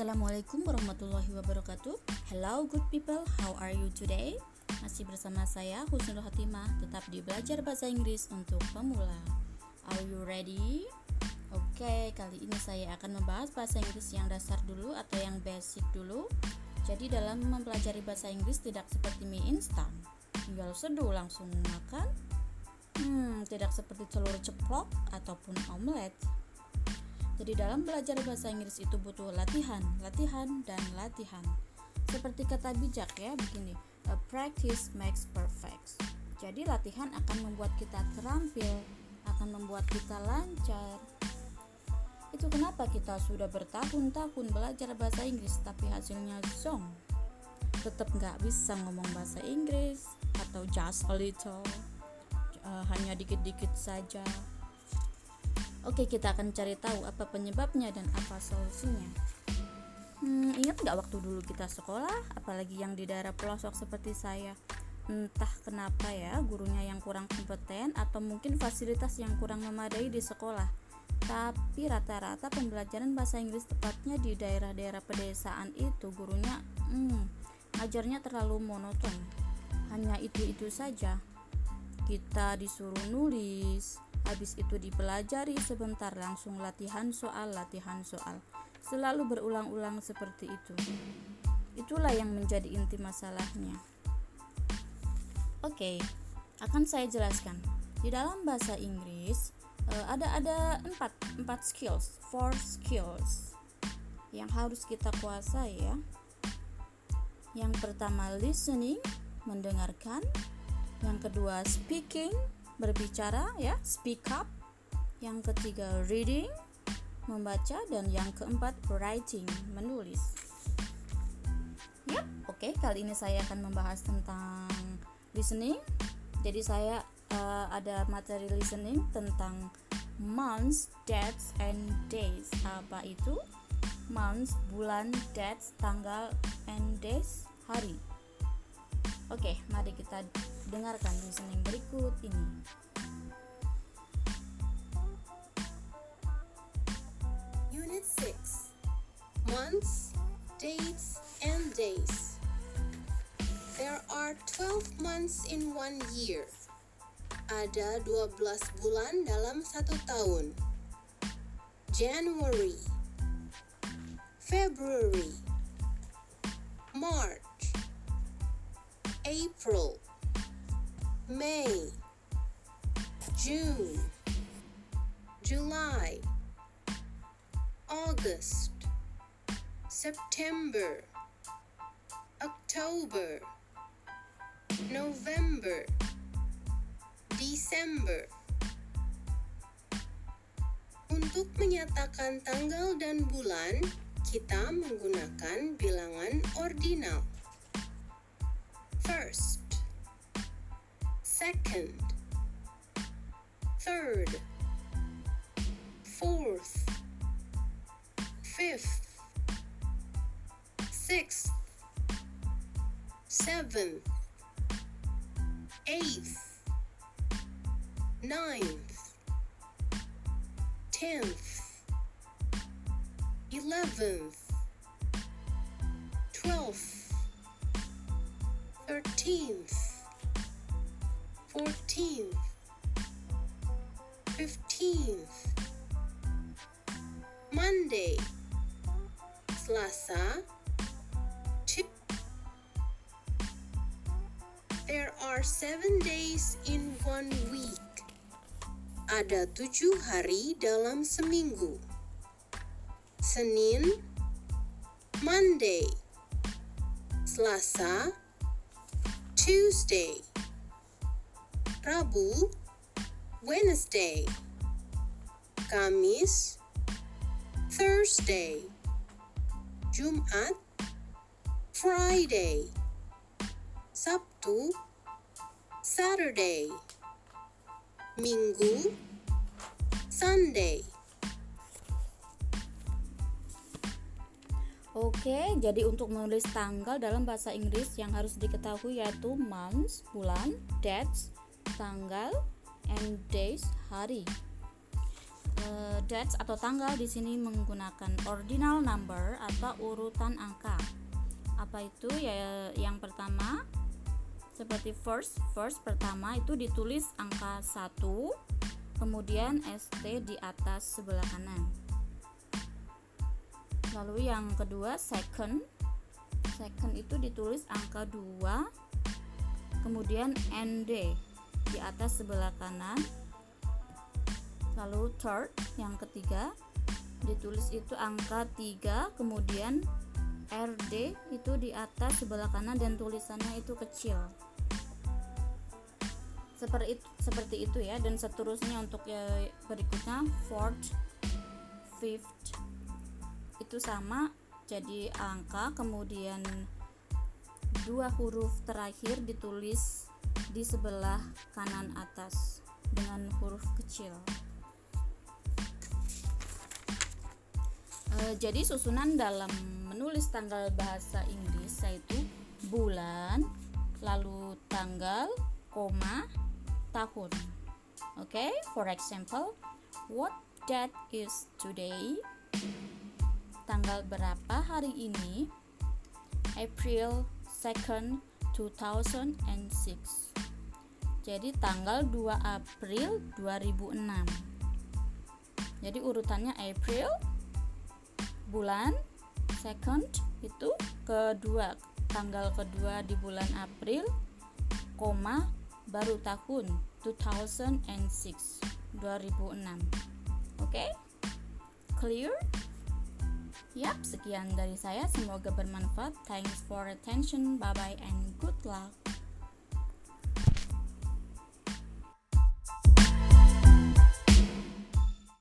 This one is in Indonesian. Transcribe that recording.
Assalamualaikum warahmatullahi wabarakatuh. Hello good people, how are you today? Masih bersama saya Husnul Hatimah Tetap di Belajar Bahasa Inggris untuk pemula. Are you ready? Oke, okay, kali ini saya akan membahas bahasa Inggris yang dasar dulu atau yang basic dulu. Jadi dalam mempelajari bahasa Inggris tidak seperti mie instan. Tinggal seduh langsung makan. Hmm, tidak seperti telur ceplok ataupun omelet jadi dalam belajar bahasa Inggris itu butuh latihan, latihan, dan latihan. Seperti kata bijak ya, begini. A practice makes perfect. Jadi latihan akan membuat kita terampil, akan membuat kita lancar. Itu kenapa kita sudah bertahun-tahun belajar bahasa Inggris tapi hasilnya zong. Tetap nggak bisa ngomong bahasa Inggris atau just a little, uh, hanya dikit-dikit saja Oke, kita akan cari tahu apa penyebabnya dan apa solusinya. Hmm, ingat nggak waktu dulu kita sekolah, apalagi yang di daerah pelosok seperti saya? Entah kenapa ya, gurunya yang kurang kompeten atau mungkin fasilitas yang kurang memadai di sekolah. Tapi rata-rata pembelajaran bahasa Inggris tepatnya di daerah-daerah pedesaan itu gurunya hmm, ngajarnya terlalu monoton. Hanya itu-itu saja. Kita disuruh nulis, Habis itu dipelajari sebentar langsung latihan soal, latihan soal. Selalu berulang-ulang seperti itu. Itulah yang menjadi inti masalahnya. Oke, okay, akan saya jelaskan. Di dalam bahasa Inggris uh, ada ada empat empat skills, four skills yang harus kita kuasai ya. Yang pertama listening, mendengarkan. Yang kedua speaking, berbicara ya. Speak up. Yang ketiga reading membaca. Dan yang keempat writing menulis. Yep oke. Okay, kali ini saya akan membahas tentang listening. Jadi saya uh, ada materi listening tentang months dates and days. Apa itu? Months bulan dates tanggal and days hari kita dengarkan listening berikut ini. Unit 6 Months, Dates, and Days There are 12 months in one year. Ada 12 bulan dalam satu tahun. January February March April, May, June, July, August, September, October, November, December. Untuk menyatakan tanggal dan bulan, kita menggunakan bilangan ordinal first, second, third, fourth, fifth, sixth, seventh, eighth, ninth, tenth, eleventh, twelfth, 13th, 14th, 15th, Monday, Selasa, Chip. There are seven days in one week. Ada tujuh hari dalam seminggu. Senin, Monday, Selasa, Tuesday, Rabu, Wednesday, Kamis, Thursday, Jumat, Friday, Sabtu, Saturday, Minggu, Sunday. Oke, jadi untuk menulis tanggal dalam bahasa Inggris yang harus diketahui yaitu months, bulan, dates, tanggal, and days, hari. uh, dates atau tanggal di sini menggunakan ordinal number atau urutan angka. Apa itu ya? Yang pertama seperti first, first pertama itu ditulis angka 1, kemudian ST di atas sebelah kanan. Lalu yang kedua second, second itu ditulis angka 2, kemudian ND di atas sebelah kanan. Lalu third yang ketiga ditulis itu angka 3 kemudian RD itu di atas sebelah kanan dan tulisannya itu kecil. Seperti itu, seperti itu ya dan seterusnya untuk ya berikutnya fourth fifth itu sama jadi angka kemudian dua huruf terakhir ditulis di sebelah kanan atas dengan huruf kecil E, jadi susunan dalam menulis tanggal bahasa Inggris yaitu bulan, lalu tanggal, koma, tahun. Oke, okay? for example, what date is today? Tanggal berapa hari ini? April 2nd, 2006. Jadi tanggal 2 April 2006. Jadi urutannya April bulan second itu kedua tanggal kedua di bulan April koma baru tahun 2006 2006 oke okay? clear Yap, sekian dari saya. Semoga bermanfaat. Thanks for attention. Bye bye and good luck.